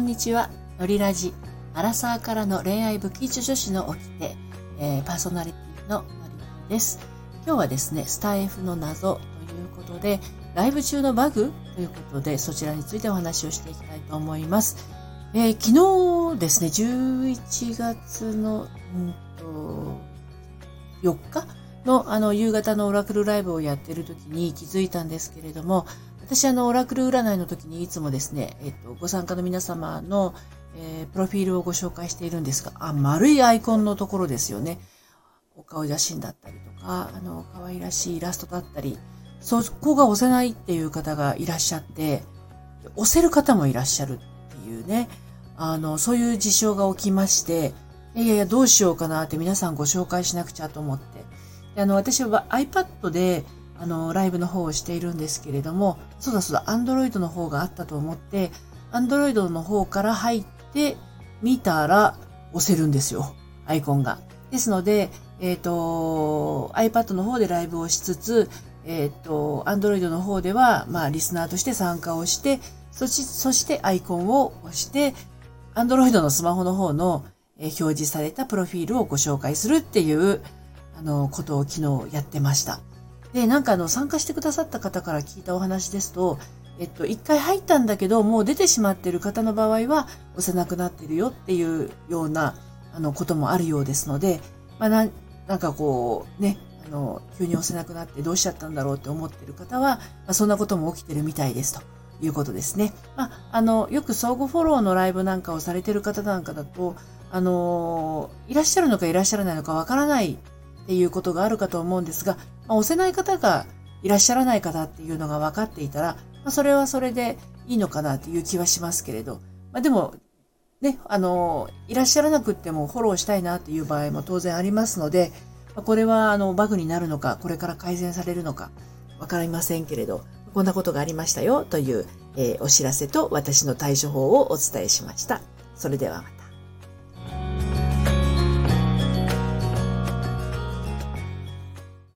んにちは。のりラジ。アラサーからの恋愛不吉女子の起きて、えー、パーソナリティののりです。今日はですね、スタイフの謎ということで、ライブ中のバグということで、そちらについてお話をしていきたいと思います。えー、昨日ですね、11月の、うんと、4日のあの夕方のオラクルライブをやってる時に気づいたんですけれども、私あの、オラクル占いの時にいつもですね、えっと、ご参加の皆様の、えー、プロフィールをご紹介しているんですが、あ、丸いアイコンのところですよね。お顔写真だったりとか、あの、可愛らしいイラストだったり、そこが押せないっていう方がいらっしゃって、押せる方もいらっしゃるっていうね、あの、そういう事象が起きまして、いやいや、どうしようかなって皆さんご紹介しなくちゃと思って。あの、私は iPad で、あの、ライブの方をしているんですけれども、そうだそうだ、Android の方があったと思って、Android の方から入って見たら押せるんですよ。アイコンが。ですので、えっ、ー、と、iPad の方でライブをしつつ、えっ、ー、と、Android の方では、まあ、リスナーとして参加をして、そし、そしてアイコンを押して、Android のスマホの方の、えー、表示されたプロフィールをご紹介するっていう、あの、ことを昨日やってました。で、なんかあの、参加してくださった方から聞いたお話ですと、えっと、一回入ったんだけど、もう出てしまってる方の場合は、押せなくなってるよっていうような、あの、こともあるようですので、まあ、な、なんかこう、ね、あの、急に押せなくなってどうしちゃったんだろうって思ってる方は、まあ、そんなことも起きてるみたいですということですね。まあ、あの、よく相互フォローのライブなんかをされてる方なんかだと、あの、いらっしゃるのかいらっしゃらないのかわからないっていうことがあるかと思うんですが、まあ、押せない方がいらっしゃらない方っていうのが分かっていたら、まあ、それはそれでいいのかなっていう気はしますけれど、まあ、でも、ね、あの、いらっしゃらなくってもフォローしたいなっていう場合も当然ありますので、ま、これはあのバグになるのか、これから改善されるのか、わかりませんけれど、こんなことがありましたよという、えー、お知らせと私の対処法をお伝えしました。それではまた。